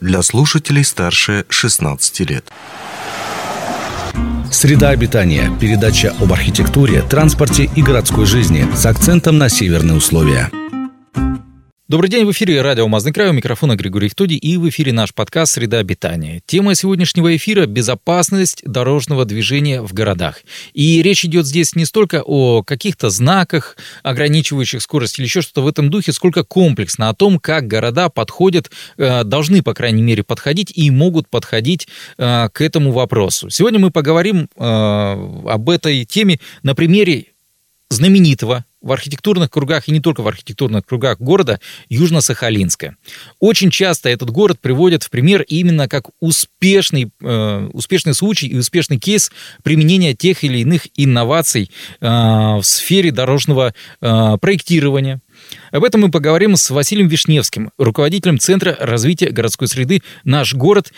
для слушателей старше 16 лет. Среда обитания. Передача об архитектуре, транспорте и городской жизни с акцентом на северные условия. Добрый день, в эфире радио «Алмазный край», у микрофона Григорий Хтуди и в эфире наш подкаст «Среда обитания». Тема сегодняшнего эфира – безопасность дорожного движения в городах. И речь идет здесь не столько о каких-то знаках, ограничивающих скорость или еще что-то в этом духе, сколько комплексно о том, как города подходят, э, должны, по крайней мере, подходить и могут подходить э, к этому вопросу. Сегодня мы поговорим э, об этой теме на примере знаменитого в архитектурных кругах и не только в архитектурных кругах города Южно-Сахалинска. Очень часто этот город приводят в пример именно как успешный, э, успешный случай и успешный кейс применения тех или иных инноваций э, в сфере дорожного э, проектирования. Об этом мы поговорим с Василием Вишневским, руководителем Центра развития городской среды «Наш город»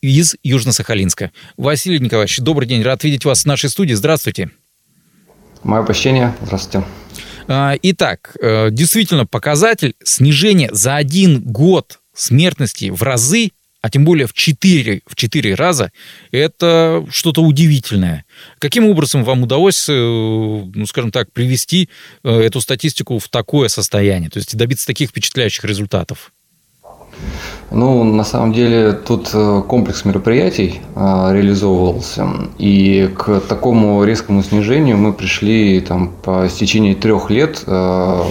из Южно-Сахалинска. Василий Николаевич, добрый день, рад видеть вас в нашей студии. Здравствуйте. Мое почтение. Здравствуйте. А, итак, э, действительно показатель снижения за один год смертности в разы, а тем более в 4, в 4 раза, это что-то удивительное. Каким образом вам удалось, э, ну, скажем так, привести э, эту статистику в такое состояние, то есть добиться таких впечатляющих результатов? Ну, на самом деле, тут э, комплекс мероприятий а, реализовывался, и к такому резкому снижению мы пришли там, по стечении трех лет а,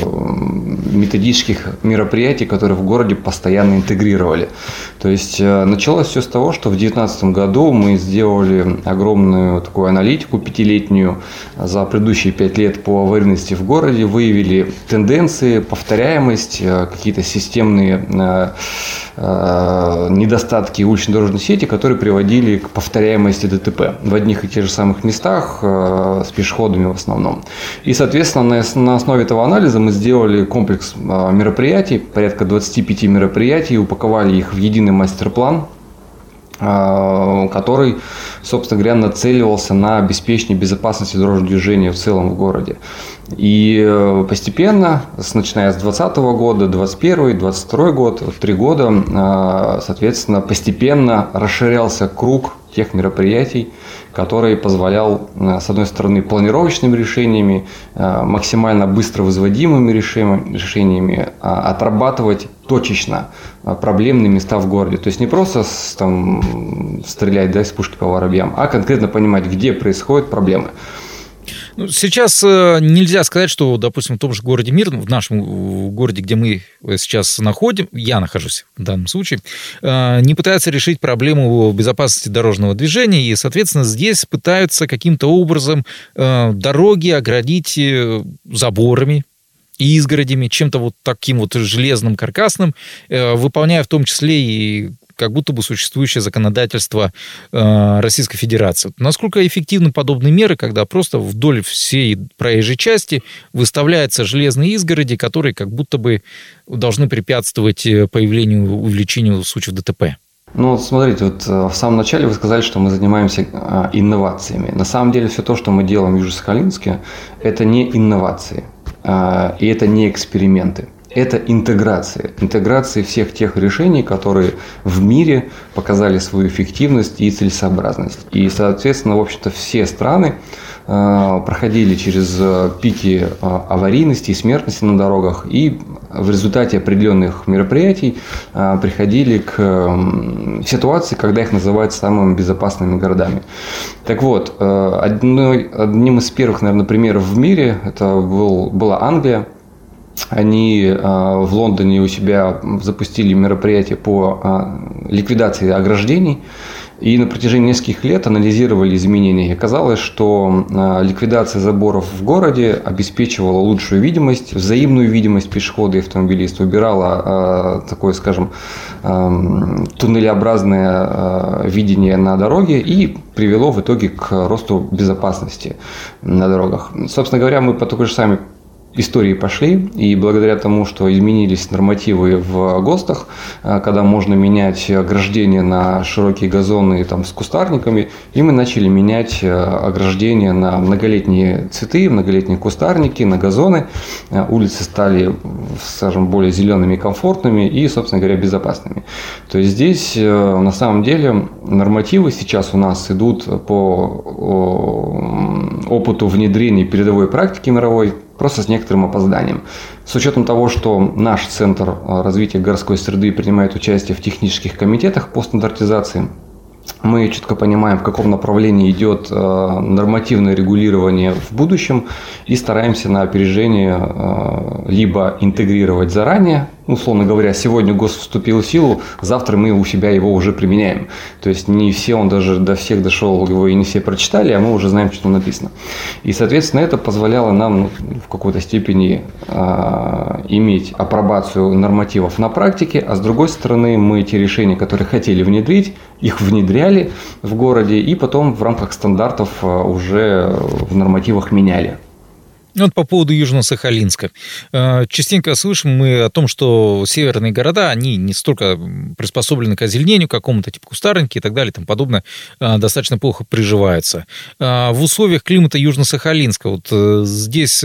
методических мероприятий, которые в городе постоянно интегрировали. То есть э, началось все с того, что в 2019 году мы сделали огромную такую аналитику пятилетнюю за предыдущие пять лет по аварийности в городе, выявили тенденции, повторяемость, э, какие-то системные Э, недостатки улично-дорожной сети, которые приводили к повторяемости ДТП в одних и тех же самых местах э, с пешеходами в основном. И, соответственно, на основе этого анализа мы сделали комплекс э, мероприятий, порядка 25 мероприятий, упаковали их в единый мастер-план, который, собственно говоря, нацеливался на обеспечение безопасности дорожного движения в целом в городе. И э, постепенно, начиная с 2020 года, 2021, 2022 год, три года, э, соответственно, постепенно расширялся круг тех мероприятий, который позволял, э, с одной стороны, планировочными решениями, максимально быстро возводимыми решениями отрабатывать точечно проблемные места в городе. То есть не просто там, стрелять да, из пушки по воробьям, а конкретно понимать, где происходят проблемы. Ну, сейчас э, нельзя сказать, что, допустим, в том же городе Мир, в нашем городе, где мы сейчас находим, я нахожусь в данном случае, э, не пытаются решить проблему безопасности дорожного движения, и, соответственно, здесь пытаются каким-то образом э, дороги оградить заборами, и изгородями, чем-то вот таким вот железным, каркасным, выполняя в том числе и как будто бы существующее законодательство э, Российской Федерации. Насколько эффективны подобные меры, когда просто вдоль всей проезжей части выставляются железные изгороди, которые как будто бы должны препятствовать э, появлению, увеличению случаев ДТП? Ну, смотрите, вот э, в самом начале вы сказали, что мы занимаемся инновациями. На самом деле все то, что мы делаем в Южно-Сахалинске, это не инновации, и это не эксперименты это интеграция. Интеграция всех тех решений, которые в мире показали свою эффективность и целесообразность. И, соответственно, в общем-то, все страны э, проходили через э, пики э, аварийности и смертности на дорогах и в результате определенных мероприятий приходили к ситуации, когда их называют самыми безопасными городами. Так вот, одной, одним из первых, наверное, примеров в мире это был, была Англия, они а, в Лондоне у себя запустили мероприятие по а, ликвидации ограждений. И на протяжении нескольких лет анализировали изменения. И оказалось, что а, ликвидация заборов в городе обеспечивала лучшую видимость, взаимную видимость пешехода и автомобилиста, убирала такое, скажем, туннелеобразное видение на дороге и привело в итоге к росту безопасности на дорогах. Собственно говоря, мы по такой же самой истории пошли, и благодаря тому, что изменились нормативы в ГОСТах, э, когда можно менять ограждение на широкие газоны там, с кустарниками, и мы начали менять э, ограждение на многолетние цветы, многолетние кустарники, на газоны. Э, улицы стали, скажем, более зелеными комфортными и, собственно говоря, безопасными. То есть здесь на самом деле нормативы сейчас у нас идут по опыту внедрения передовой практики мировой, просто с некоторым опозданием. С учетом того, что наш Центр э, развития городской среды принимает участие в технических комитетах по стандартизации, мы четко понимаем, в каком направлении идет э, нормативное регулирование в будущем и стараемся на опережение э, либо интегрировать заранее условно говоря, сегодня ГОСТ вступил в силу, завтра мы у себя его уже применяем. То есть не все, он даже до всех дошел, его и не все прочитали, а мы уже знаем, что написано. И, соответственно, это позволяло нам ну, в какой-то степени э, иметь апробацию нормативов на практике, а с другой стороны, мы те решения, которые хотели внедрить, их внедряли в городе и потом в рамках стандартов а, уже в нормативах меняли. Вот по поводу Южно-Сахалинска. Э, частенько слышим мы о том, что северные города, они не столько приспособлены к озеленению какому-то, типа кустарники и так далее, тому подобное, э, достаточно плохо приживаются. Э, в условиях климата Южно-Сахалинска, вот здесь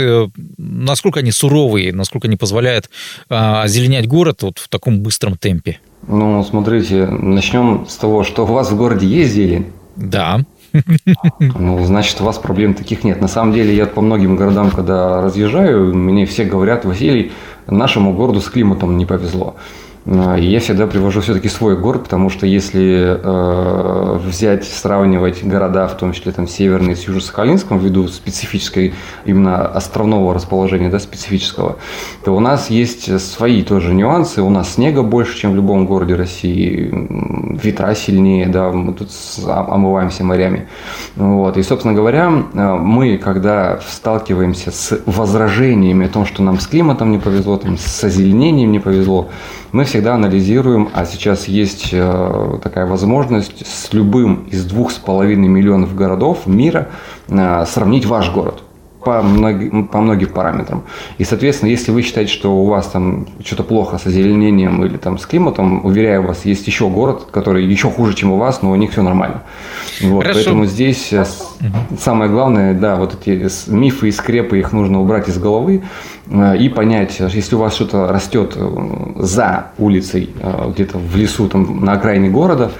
насколько они суровые, насколько они позволяют озеленять город вот в таком быстром темпе? Ну, смотрите, начнем с того, что у вас в городе есть зелень. Да. Ну, значит, у вас проблем таких нет. На самом деле, я по многим городам, когда разъезжаю, мне все говорят, Василий, нашему городу с климатом не повезло. А, я всегда привожу все-таки свой город, потому что если э, взять, сравнивать города, в том числе там северные с Южно-Сахалинском, ввиду специфической именно островного расположения, да, специфического, то у нас есть свои тоже нюансы. У нас снега больше, чем в любом городе России, ветра сильнее, да, мы тут омываемся морями. Вот. И, собственно говоря, э, мы, когда сталкиваемся с возражениями о том, что нам с климатом не повезло, там, с озеленением не повезло, мы всегда анализируем, а сейчас есть э, такая возможность с любым из двух с половиной миллионов городов мира э, сравнить ваш город по, многим, по многим параметрам. И, соответственно, если вы считаете, что у вас там что-то плохо с озеленением или там с климатом, уверяю вас, есть еще город, который еще хуже, чем у вас, но у них все нормально. Вот, поэтому здесь угу. самое главное, да, вот эти мифы и скрепы, их нужно убрать из головы э, и понять, если у вас что-то растет за улицей, где-то в лесу, там, на окраине города,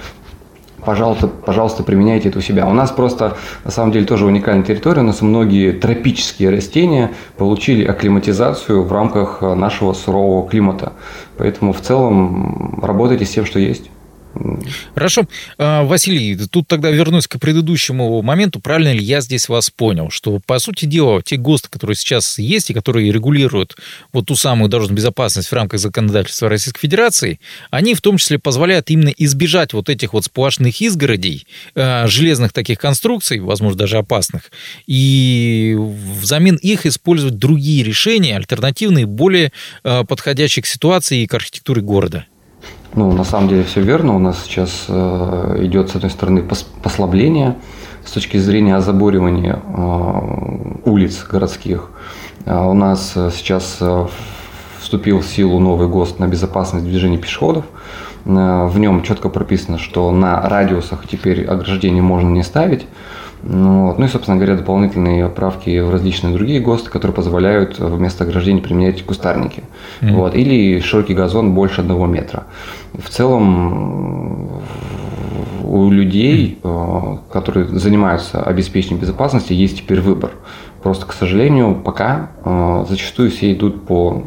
пожалуйста, пожалуйста, применяйте это у себя. У нас просто, на самом деле, тоже уникальная территория. У нас многие тропические растения получили акклиматизацию в рамках нашего сурового климата. Поэтому в целом работайте с тем, что есть. Хорошо. А, Василий, тут тогда вернусь к предыдущему моменту. Правильно ли я здесь вас понял, что, по сути дела, те ГОСТы, которые сейчас есть и которые регулируют вот ту самую дорожную безопасность в рамках законодательства Российской Федерации, они в том числе позволяют именно избежать вот этих вот сплошных изгородей, а, железных таких конструкций, возможно, даже опасных, и взамен их использовать другие решения, альтернативные, более а, подходящие к ситуации и к архитектуре города? Ну, на самом деле все верно. У нас сейчас э, идет, с одной стороны, послабление с точки зрения озаборивания э, улиц городских. А у нас э, сейчас вступил в силу новый ГОСТ на безопасность движения пешеходов. В нем четко прописано, что на радиусах теперь ограждение можно не ставить. Ну, вот. ну и, собственно говоря, дополнительные правки в различные другие ГОСТы, которые позволяют вместо ограждения применять кустарники. Mm-hmm. Вот. Или широкий газон больше одного метра. В целом у людей, mm-hmm. которые занимаются обеспечением безопасности, есть теперь выбор. Просто, к сожалению, пока э, зачастую все идут по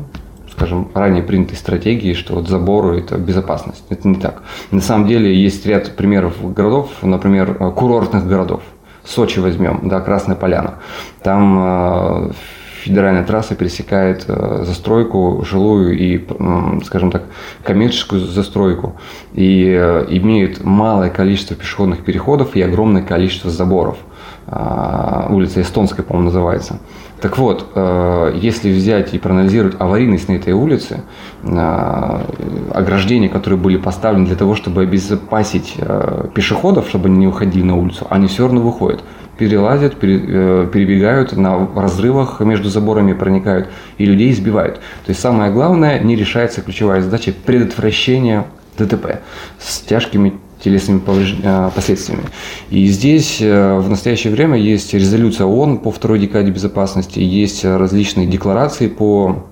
скажем, ранее принятой стратегии, что вот заборы – это безопасность. Это не так. На самом деле есть ряд примеров городов, например, курортных городов. Сочи возьмем, да, Красная Поляна. Там э, федеральная трасса пересекает э, застройку жилую и, скажем так, коммерческую застройку. И э, имеет малое количество пешеходных переходов и огромное количество заборов. А, улица Эстонская, по-моему, называется. Так вот, э, если взять и проанализировать аварийность на этой улице, э, ограждения, которые были поставлены для того, чтобы обезопасить э, пешеходов, чтобы они не выходили на улицу, они все равно выходят. перелазят, перебегают на разрывах между заборами, проникают и людей избивают. То есть самое главное, не решается ключевая задача предотвращения ДТП с тяжкими телесными э, последствиями. И здесь э, в настоящее время есть резолюция ООН по второй декаде безопасности, есть различные декларации по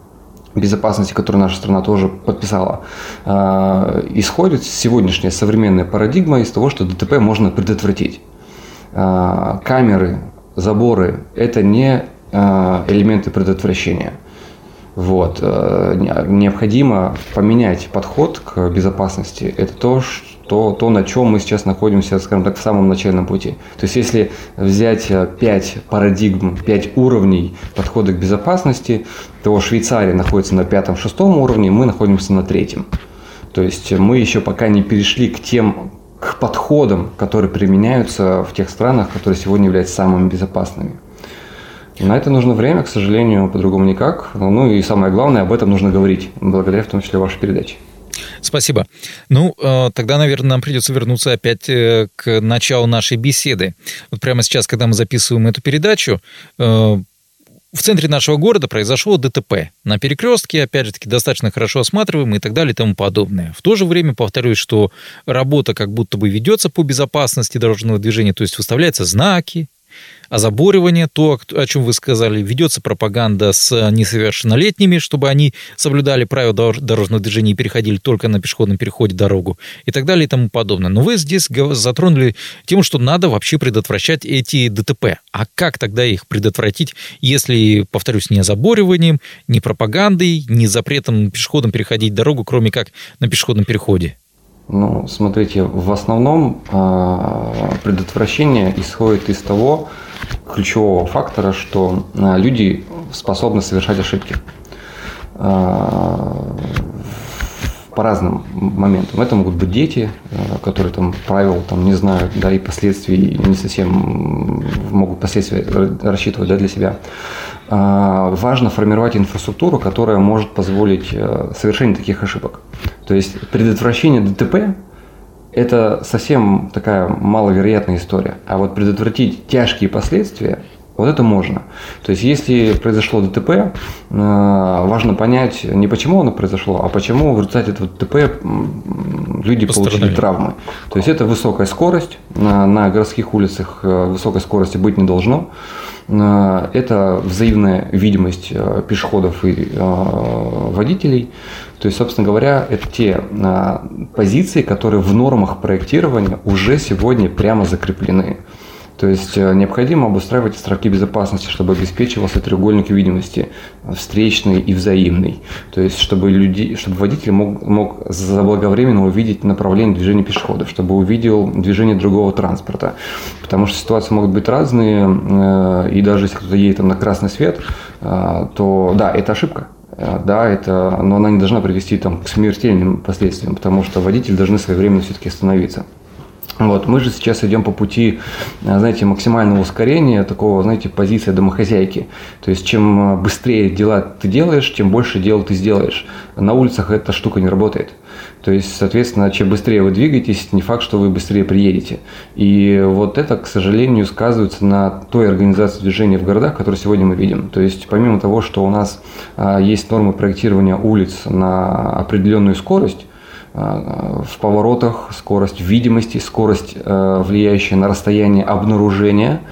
безопасности, которую наша страна тоже подписала, исходит сегодняшняя современная парадигма из того, что ДТП можно предотвратить. А, камеры, заборы – это не а, элементы предотвращения. Вот. Э, необходимо поменять подход к безопасности. Это то, что, то, на чем мы сейчас находимся, скажем так, в самом начальном пути. То есть, если взять э, пять парадигм, пять уровней подхода к безопасности, то Швейцария находится на пятом-шестом уровне, мы находимся на третьем. То есть, мы еще пока не перешли к тем к подходам, которые применяются в тех странах, которые сегодня являются самыми безопасными. На это нужно время, к сожалению, по-другому никак. Ну и самое главное, об этом нужно говорить, благодаря в том числе вашей передаче. Спасибо. Ну, э, тогда, наверное, нам придется вернуться опять э, к началу нашей беседы. Вот прямо сейчас, когда мы записываем эту передачу, э, в центре нашего города произошло ДТП. На перекрестке, опять же таки, достаточно хорошо осматриваемый и так далее и тому подобное. В то же время, повторюсь, что работа как будто бы ведется по безопасности дорожного движения, то есть выставляются знаки, озаборивание, то, о чем вы сказали, ведется пропаганда с несовершеннолетними, чтобы они соблюдали правила дорожного движения и переходили только на пешеходном переходе дорогу и так далее и тому подобное. Но вы здесь затронули тему, что надо вообще предотвращать эти ДТП. А как тогда их предотвратить, если, повторюсь, не озабориванием, не пропагандой, не запретом пешеходам переходить дорогу, кроме как на пешеходном переходе? Ну, смотрите, в основном э, предотвращение исходит из того ключевого фактора, что э, люди способны совершать ошибки э, по разным моментам. Это могут быть дети, которые там правил там не знают, да, и последствий не совсем могут последствия рассчитывать да, для себя. Важно формировать инфраструктуру, которая может позволить совершение таких ошибок. То есть предотвращение ДТП – это совсем такая маловероятная история. А вот предотвратить тяжкие последствия вот это можно. То есть, если произошло ДТП, э, важно понять не почему оно произошло, а почему в результате этого ДТП люди получили травмы. То есть, это высокая скорость. На, на городских улицах э, высокой скорости быть не должно. Э, это взаимная видимость пешеходов и водителей. То есть, собственно говоря, это те позиции, которые в нормах проектирования уже сегодня прямо закреплены. То есть э, необходимо обустраивать островки безопасности, чтобы обеспечивался треугольник видимости встречный и взаимный. То есть чтобы, люди, чтобы водитель мог, мог заблаговременно увидеть направление движения пешеходов, чтобы увидел движение другого транспорта. Потому что ситуации могут быть разные, э, и даже если кто-то едет там на красный свет, э, то да, это ошибка. Да, это, но она не должна привести там, к смертельным последствиям, потому что водители должны своевременно все-таки остановиться. Вот, мы же сейчас идем по пути, э, знаете, максимального ускорения, такого, знаете, позиции домохозяйки. То есть, чем э, быстрее дела ты делаешь, тем больше дел ты сделаешь. На улицах эта штука не работает. То есть, соответственно, чем быстрее вы двигаетесь, не факт, что вы быстрее приедете. И вот это, к сожалению, сказывается на той организации движения в городах, которую сегодня мы видим. То есть, помимо того, что у нас а, есть нормы проектирования улиц на определенную скорость, в поворотах, скорость видимости, скорость, э, влияющая на расстояние обнаружения,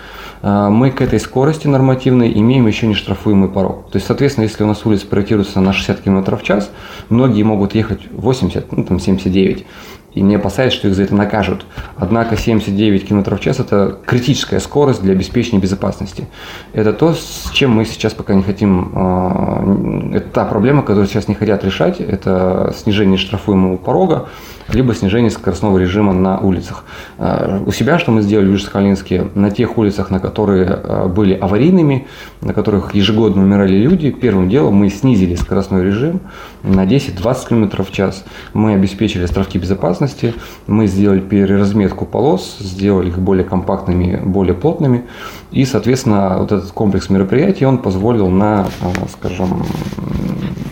э, мы к этой скорости нормативной имеем еще не штрафуемый порог. То есть, соответственно, если у нас улица проектируется на 60 км в час, многие могут ехать 80, ну там 79 и не опасаясь, что их за это накажут. Однако 79 км в час – это критическая скорость для обеспечения безопасности. Это то, с чем мы сейчас пока не хотим, а, это та проблема, которую сейчас не хотят решать, это снижение штрафуемого порога, либо снижение скоростного режима на улицах. А, у себя, что мы сделали в Южно-Сахалинске, на тех улицах, на которые а, были аварийными, на которых ежегодно умирали люди, первым делом мы снизили скоростной режим на 10-20 км в час. Мы обеспечили островки безопасности, мы сделали переразметку полос, сделали их более компактными, более плотными. И, соответственно, вот этот комплекс мероприятий, он позволил на, скажем,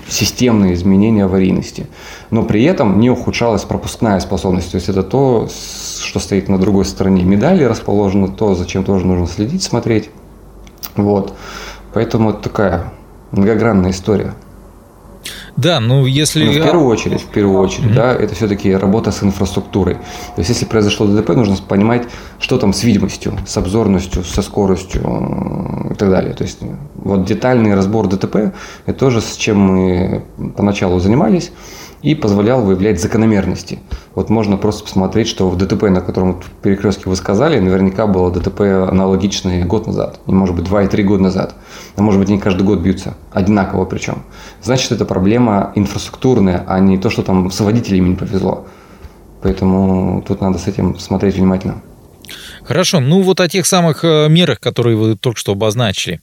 системные изменения аварийности. Но при этом не ухудшалась пропускная способность. То есть это то, что стоит на другой стороне медали расположено, то, зачем тоже нужно следить, смотреть. Вот. Поэтому это такая многогранная история. Да, ну если... Ну, в первую очередь, в первую очередь, mm-hmm. да, это все-таки работа с инфраструктурой. То есть, если произошло ДТП, нужно понимать, что там с видимостью, с обзорностью, со скоростью и так далее. То есть, вот детальный разбор ДТП – это тоже с чем мы поначалу занимались и позволял выявлять закономерности. Вот можно просто посмотреть, что в ДТП, на котором в перекрестке вы сказали, наверняка было ДТП аналогичное год назад, и может быть два и три года назад. А может быть они каждый год бьются, одинаково причем. Значит, это проблема инфраструктурная, а не то, что там с водителями не повезло. Поэтому тут надо с этим смотреть внимательно. Хорошо, ну вот о тех самых э, мерах, которые вы только что обозначили.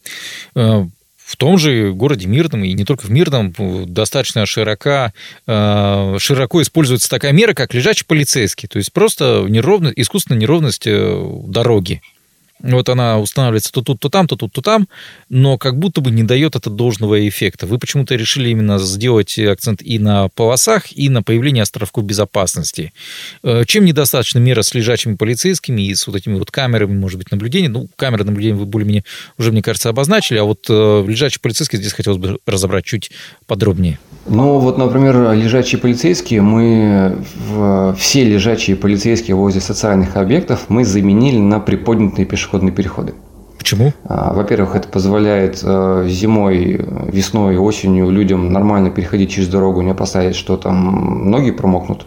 В том же городе Мирном, и не только в Мирном, достаточно широко, э, широко используется такая мера, как лежачий полицейский. То есть просто неровность, искусственная неровность э, дороги. Вот она устанавливается то тут, то там, то тут, то там, но как будто бы не дает это должного эффекта. Вы почему-то решили именно сделать акцент и на полосах, и на появление островков безопасности. Э, чем недостаточно мера с лежачими полицейскими и с вот этими вот камерами, может быть, наблюдения? Ну, камеры наблюдения вы более-менее уже, мне кажется, обозначили, а вот э, лежачий полицейский здесь хотелось бы разобрать чуть подробнее. Ну, вот, например, лежачие полицейские, мы все лежачие полицейские возле социальных объектов мы заменили на приподнятые пешеходные переходы. Почему? А, во-первых, это позволяет э, зимой, весной, осенью людям нормально переходить через дорогу, не опасаясь, что там ноги промокнут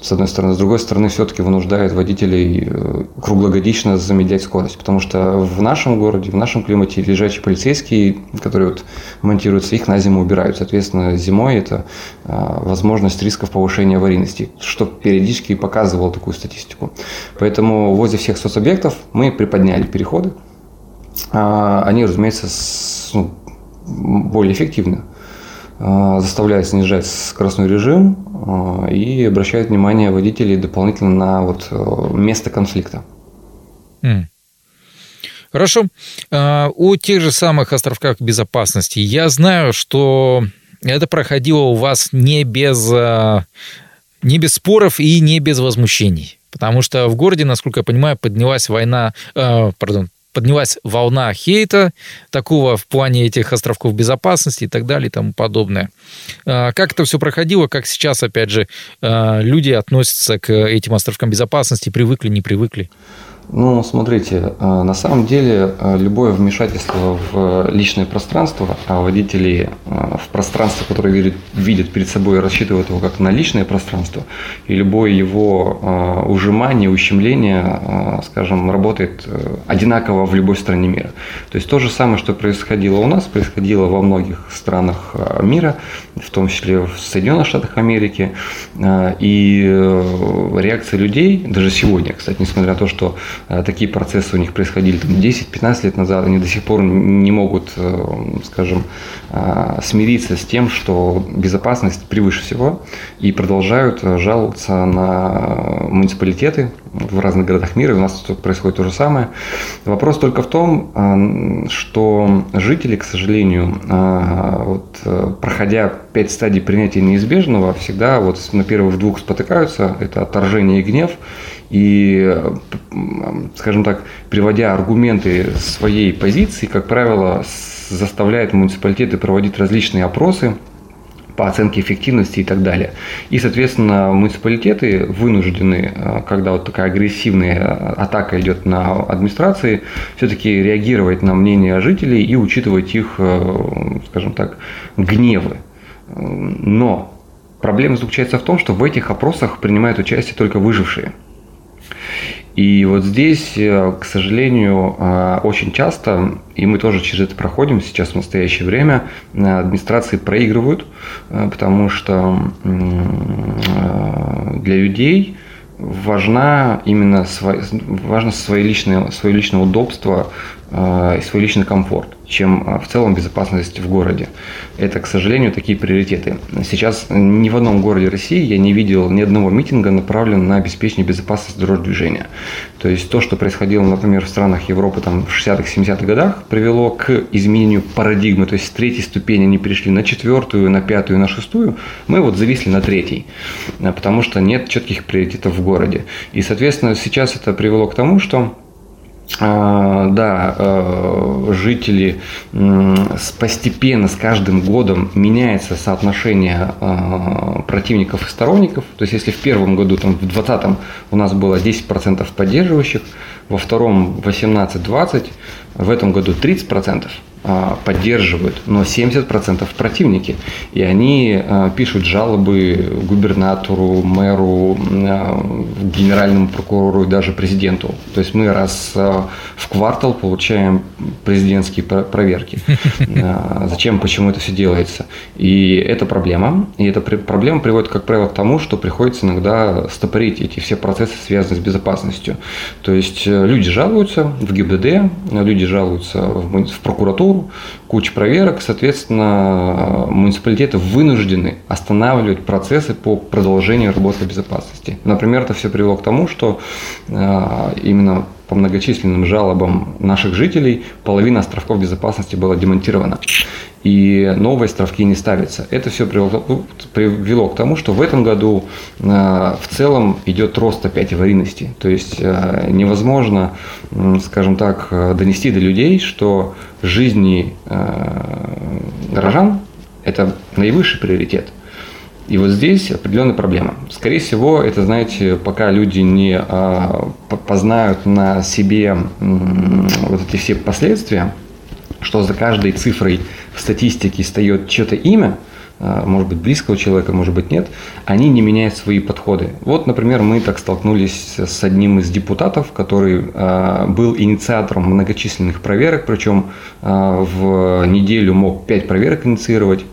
с одной стороны. С другой стороны, все-таки вынуждает водителей э, круглогодично замедлять скорость. Потому что в нашем городе, в нашем климате лежачие полицейские, которые вот монтируются, их на зиму убирают. Соответственно, зимой это э, возможность рисков повышения аварийности, что периодически показывало такую статистику. Поэтому возле всех соцобъектов мы приподняли переходы. А, они, разумеется, ну, более эффективны. А, заставляет снижать скоростной режим а, и обращает внимание водителей дополнительно на вот э, место конфликта. Хорошо. А, о тех же самых островках безопасности. Я знаю, что это проходило у вас не без, не без споров и не без возмущений. Потому что в городе, насколько я понимаю, поднялась война, э, пардон, поднялась волна хейта такого в плане этих островков безопасности и так далее и тому подобное. А, как это все проходило, как сейчас, опять же, а, люди относятся к этим островкам безопасности, привыкли, не привыкли? Ну, смотрите, э, на самом деле э, любое вмешательство в личное пространство, а водители э, в пространство, которое видят, видят перед собой, рассчитывают его как на личное пространство, и любое его ужимание, ущемление, скажем, работает одинаково в любой стране мира. То есть то же самое, что происходило у нас, происходило во многих странах мира, в том числе в Соединенных Штатах Америки, и реакция людей, даже сегодня, кстати, несмотря на то, что Э, такие процессы у них происходили там, 10-15 лет назад, они до сих пор не могут, э, скажем, э, смириться с тем, что безопасность превыше всего, и продолжают жаловаться на муниципалитеты в разных городах мира, у нас тут происходит то же самое. Вопрос только в том, что жители, к сожалению, вот, проходя пять стадий принятия неизбежного, всегда вот на первых двух спотыкаются, это отторжение и гнев, и, скажем так, приводя аргументы своей позиции, как правило, заставляет муниципалитеты проводить различные опросы по оценке эффективности и так далее. И, соответственно, муниципалитеты вынуждены, э, когда вот такая агрессивная атака идет на администрации, все-таки реагировать на мнение жителей и учитывать их, э, скажем так, гневы. Но проблема заключается в том, что в этих опросах принимают участие только выжившие – и вот здесь, э, к сожалению, э, очень часто, и мы тоже через это проходим сейчас в настоящее время, э, администрации проигрывают, потому что для людей важна именно свой, важно свое личное, свое личное удобство и свой личный комфорт. Чем а, в целом безопасность в городе. Это, к сожалению, такие приоритеты. Сейчас ни в одном городе России я не видел ни одного митинга, направленного на обеспечение безопасности дорожного движения. То есть то, что происходило, например, в странах Европы там, в 60-х, 70-х годах, привело к изменению парадигмы. То есть с третьей ступени они перешли на четвертую, на пятую, на шестую. Мы вот зависли на третьей, а, потому что нет четких приоритетов в городе. И, соответственно, сейчас это привело к тому, что да, э, жители постепенно с каждым годом меняется соотношение а, противников и сторонников. То есть, если в первом году, там, в 2020 у нас было 10% поддерживающих, во втором 18-20, в этом году 30%. А, поддерживают, но 70% противники. И они а, пишут жалобы губернатору, мэру, а, генеральному прокурору и даже президенту. То есть мы раз в квартал получаем президентские проверки. Зачем, почему это все делается? И это проблема. И эта проблема приводит, как правило, к тому, что приходится иногда стопорить эти все процессы, связанные с безопасностью. То есть э, люди жалуются в ГИБДД, люди жалуются в прокуратуру, куча проверок, соответственно, муниципалитеты вынуждены останавливать процессы по продолжению работы безопасности. Например, это все привело к тому, что э, именно по многочисленным жалобам наших жителей половина островков безопасности была демонтирована и новые островки не ставятся. Это все привело, привело к тому, что в этом году э, в целом идет рост опять аварийности. То есть э, невозможно, скажем так, донести до людей, что жизни э, горожан – это наивысший приоритет. И вот здесь определенная проблема. Скорее всего, это, знаете, пока люди не познают на себе вот эти все последствия, что за каждой цифрой в статистике стоит чье-то имя, а, может быть, близкого человека, может быть, нет, они не меняют свои подходы. Вот, например, мы так столкнулись с одним из депутатов, который а, был инициатором многочисленных проверок, причем а, в неделю мог пять проверок инициировать.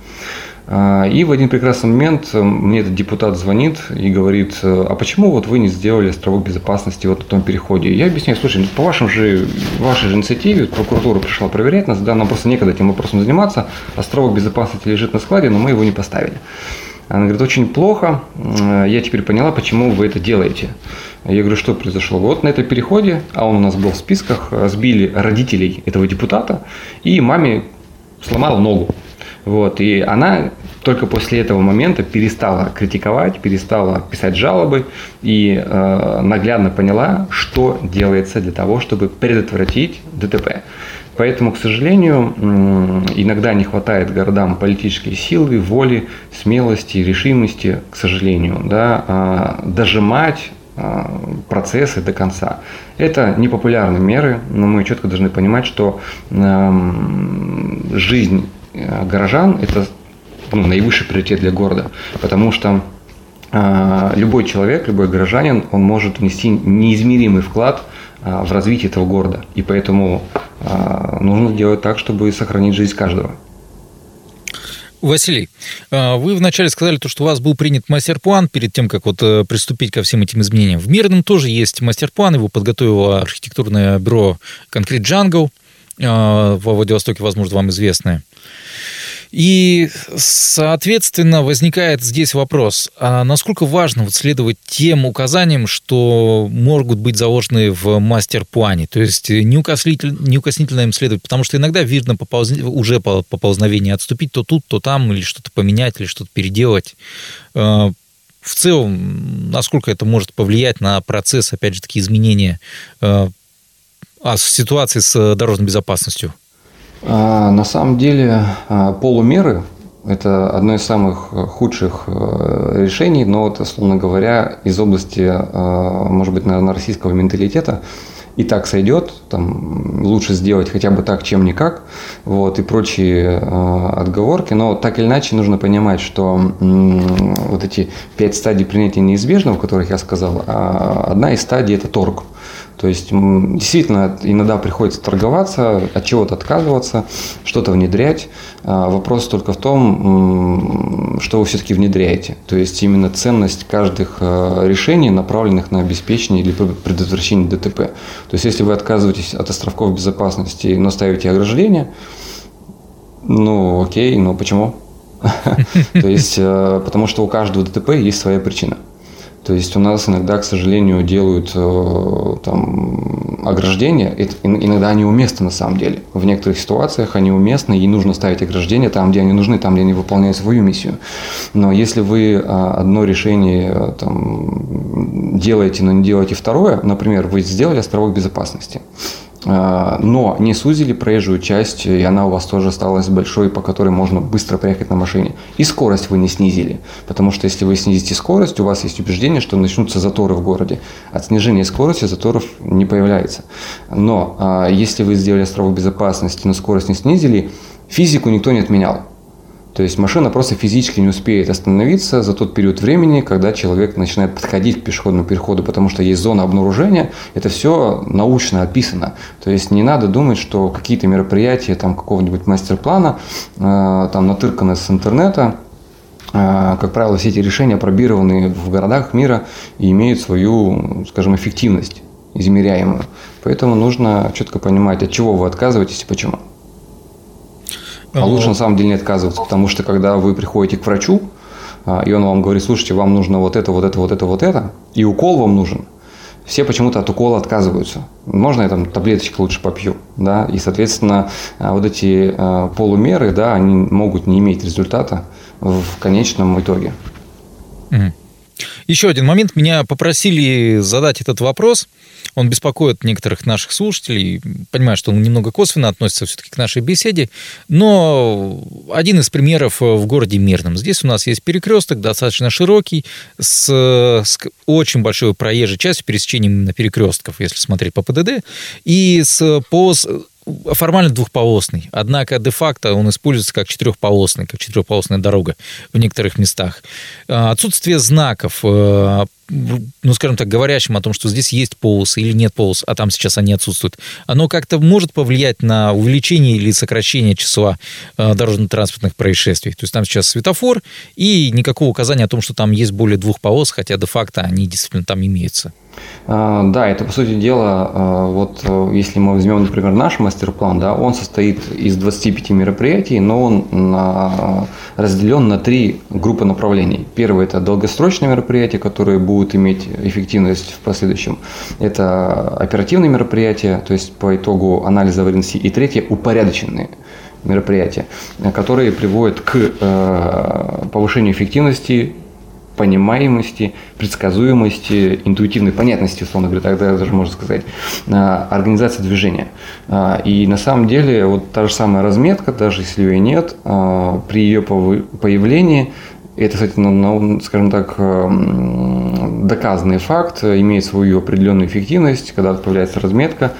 А, и в один прекрасный момент э, мне этот депутат звонит и говорит, э, а почему вот вы не сделали островок безопасности вот на том переходе? Я объясняю, слушай, по вашим же, вашей же инициативе прокуратура пришла проверять нас, да, нам просто некогда этим вопросом заниматься, островок безопасности лежит на складе, но мы его не поставили. Она говорит, очень плохо, э, я теперь поняла, почему вы это делаете. Я говорю, что произошло? Вот на этом переходе, а он у нас был в списках, сбили родителей этого депутата, и маме сломала ногу. Вот, и она только после этого момента перестала критиковать, перестала писать жалобы и э, наглядно поняла, что делается для того, чтобы предотвратить ДТП. Поэтому, к сожалению, иногда не хватает городам политической силы, воли, смелости, решимости, к сожалению, да, а, дожимать а, процессы до конца. Это непопулярные меры, но мы четко должны понимать, что жизнь Э, горожан – это ну, наивысший приоритет для города, потому что э, любой человек, любой горожанин, он может внести неизмеримый вклад э, в развитие этого города. И поэтому э, нужно делать так, чтобы сохранить жизнь каждого. Василий, э, вы вначале сказали, то, что у вас был принят мастер-план перед тем, как вот э, приступить ко всем этим изменениям. В Мирном тоже есть мастер-план, его подготовило архитектурное бюро «Конкрет Джангл», в Владивостоке, возможно, вам известное. И, соответственно, возникает здесь вопрос, а насколько важно вот следовать тем указаниям, что могут быть заложены в мастер-плане, то есть неукоснительно, неукоснительно им следовать, потому что иногда видно пополз... уже поползновение отступить то тут, то там, или что-то поменять, или что-то переделать. А, в целом, насколько это может повлиять на процесс, опять же, такие изменения а, а ситуации с дорожной безопасностью? А, на самом деле а, полумеры – это одно из самых худших э, решений, но вот, условно говоря, из области, а, может быть, наверное, российского менталитета и так сойдет, там лучше сделать хотя бы так, чем никак, вот, и прочие э, отговорки, но так или иначе нужно понимать, что э, вот эти пять стадий принятия неизбежного, о которых я сказал, одна из стадий – это торг. То есть действительно иногда приходится торговаться, от чего-то отказываться, что-то внедрять. А вопрос только в том, что вы все-таки внедряете. То есть именно ценность каждых э, решений, направленных на обеспечение или предотвращение ДТП. То есть если вы отказываетесь от островков безопасности, но ставите ограждение, Ну, окей, но почему? То есть, э, потому что у каждого ДТП есть своя причина. То есть у нас иногда, к сожалению, делают э, там ограждения. Это, иногда они уместны на самом деле. В некоторых ситуациях они уместны, и нужно ставить ограждения там, где они нужны, там, где они выполняют свою миссию. Но если вы э, одно решение там, делаете, но не делаете второе, например, вы сделали островок безопасности – но не сузили проезжую часть, и она у вас тоже осталась большой, по которой можно быстро проехать на машине. И скорость вы не снизили, потому что если вы снизите скорость, у вас есть убеждение, что начнутся заторы в городе. От снижения скорости заторов не появляется. Но а, если вы сделали островок безопасности, но скорость не снизили, физику никто не отменял. То есть машина просто физически не успеет остановиться за тот период времени, когда человек начинает подходить к пешеходному переходу, потому что есть зона обнаружения. Это все научно описано. То есть не надо думать, что какие-то мероприятия там какого-нибудь мастер-плана, э, там натырканы с интернета, э, как правило, все эти решения пробированы в городах мира и имеют свою, скажем, эффективность измеряемую. Поэтому нужно четко понимать, от чего вы отказываетесь и почему. А лучше на самом деле не отказываться, потому что когда вы приходите к врачу, а, и он вам говорит, слушайте, вам нужно вот это, вот это, вот это, вот это, и укол вам нужен, все почему-то от укола отказываются. Можно я там таблеточки лучше попью, да, и, соответственно, а, вот эти полумеры, да, они могут не иметь результата в конечном итоге. Еще один момент. Меня попросили задать этот вопрос – он беспокоит некоторых наших слушателей. Понимаю, что он немного косвенно относится все-таки к нашей беседе. Но один из примеров в городе Мирном. Здесь у нас есть перекресток, достаточно широкий, с, с очень большой проезжей частью, пересечением на перекрестков, если смотреть по ПДД, и с, по формально двухполосный, однако де-факто он используется как четырехполосный, как четырехполосная дорога в некоторых местах. А, отсутствие знаков, э, ну, скажем так, говорящим о том, что здесь есть полосы или нет полос, а там сейчас они отсутствуют, оно как-то может повлиять на увеличение или сокращение числа э, дорожно-транспортных происшествий. То есть там сейчас светофор и никакого указания о том, что там есть более двух полос, хотя де-факто они действительно там имеются. А, да, это по сути дела, а, вот э, если мы возьмем, например, наш мастер-план, да, он состоит из 25 мероприятий, но он на, разделен на три группы направлений. Первое – это долгосрочные мероприятия, которые будут иметь эффективность в последующем. Это оперативные мероприятия, то есть по итогу анализа аварийности. И третье – упорядоченные мероприятия, которые приводят к э, повышению эффективности понимаемости, предсказуемости, интуитивной понятности, условно говоря, тогда даже можно сказать, а, организация движения. А, и на самом деле вот та же самая разметка, даже если ее нет, а, при ее появлении это, кстати, ну, ну, скажем так, доказанный факт, имеет свою определенную эффективность, когда появляется разметка,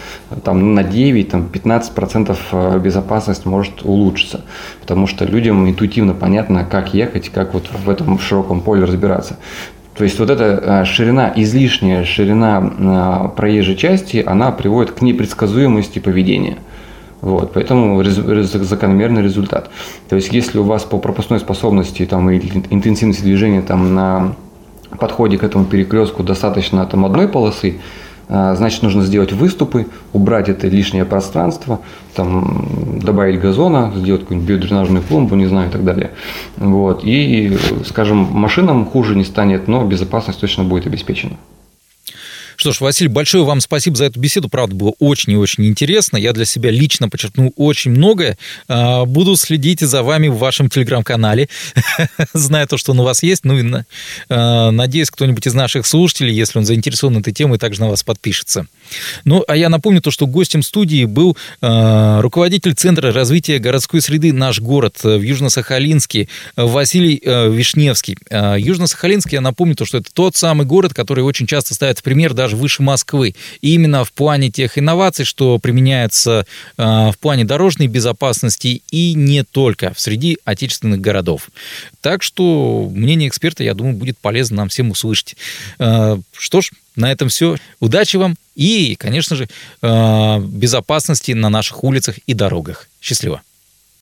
там на 9, там 15% э, безопасность может улучшиться, потому что людям интуитивно понятно, как ехать, как вот в этом широком поле разбираться. То есть вот эта э, ширина, излишняя ширина э, проезжей части, она приводит к непредсказуемости поведения. Вот, поэтому закономерный результат. То есть, если у вас по пропускной способности там, или интенсивности движения там, на подходе к этому перекрестку достаточно там, одной полосы, а, значит, нужно сделать выступы, убрать это лишнее пространство, там, добавить газона, сделать какую-нибудь биодренажную клумбу, не знаю, и так далее. Вот. И, скажем, машинам хуже не станет, но безопасность точно будет обеспечена. Что ж, Василий, большое вам спасибо за эту беседу. Правда, было очень и очень интересно. Я для себя лично подчеркнул очень многое. А, буду следить за вами в вашем телеграм-канале, зная то, что он у вас есть. Ну и а, надеюсь, кто-нибудь из наших слушателей, если он заинтересован этой темой, также на вас подпишется. Ну, а я напомню то, что гостем студии был э, руководитель Центра развития городской среды «Наш город» в Южно-Сахалинске Василий э, Вишневский. Южно-Сахалинск, я напомню то, что это тот самый город, который очень часто ставит в пример даже выше Москвы. И именно в плане тех инноваций, что применяется э, в плане дорожной безопасности и не только среди отечественных городов. Так что мнение эксперта, я думаю, будет полезно нам всем услышать. Э, что ж, на этом все. Удачи вам и, конечно же, э, безопасности на наших улицах и дорогах. Счастливо.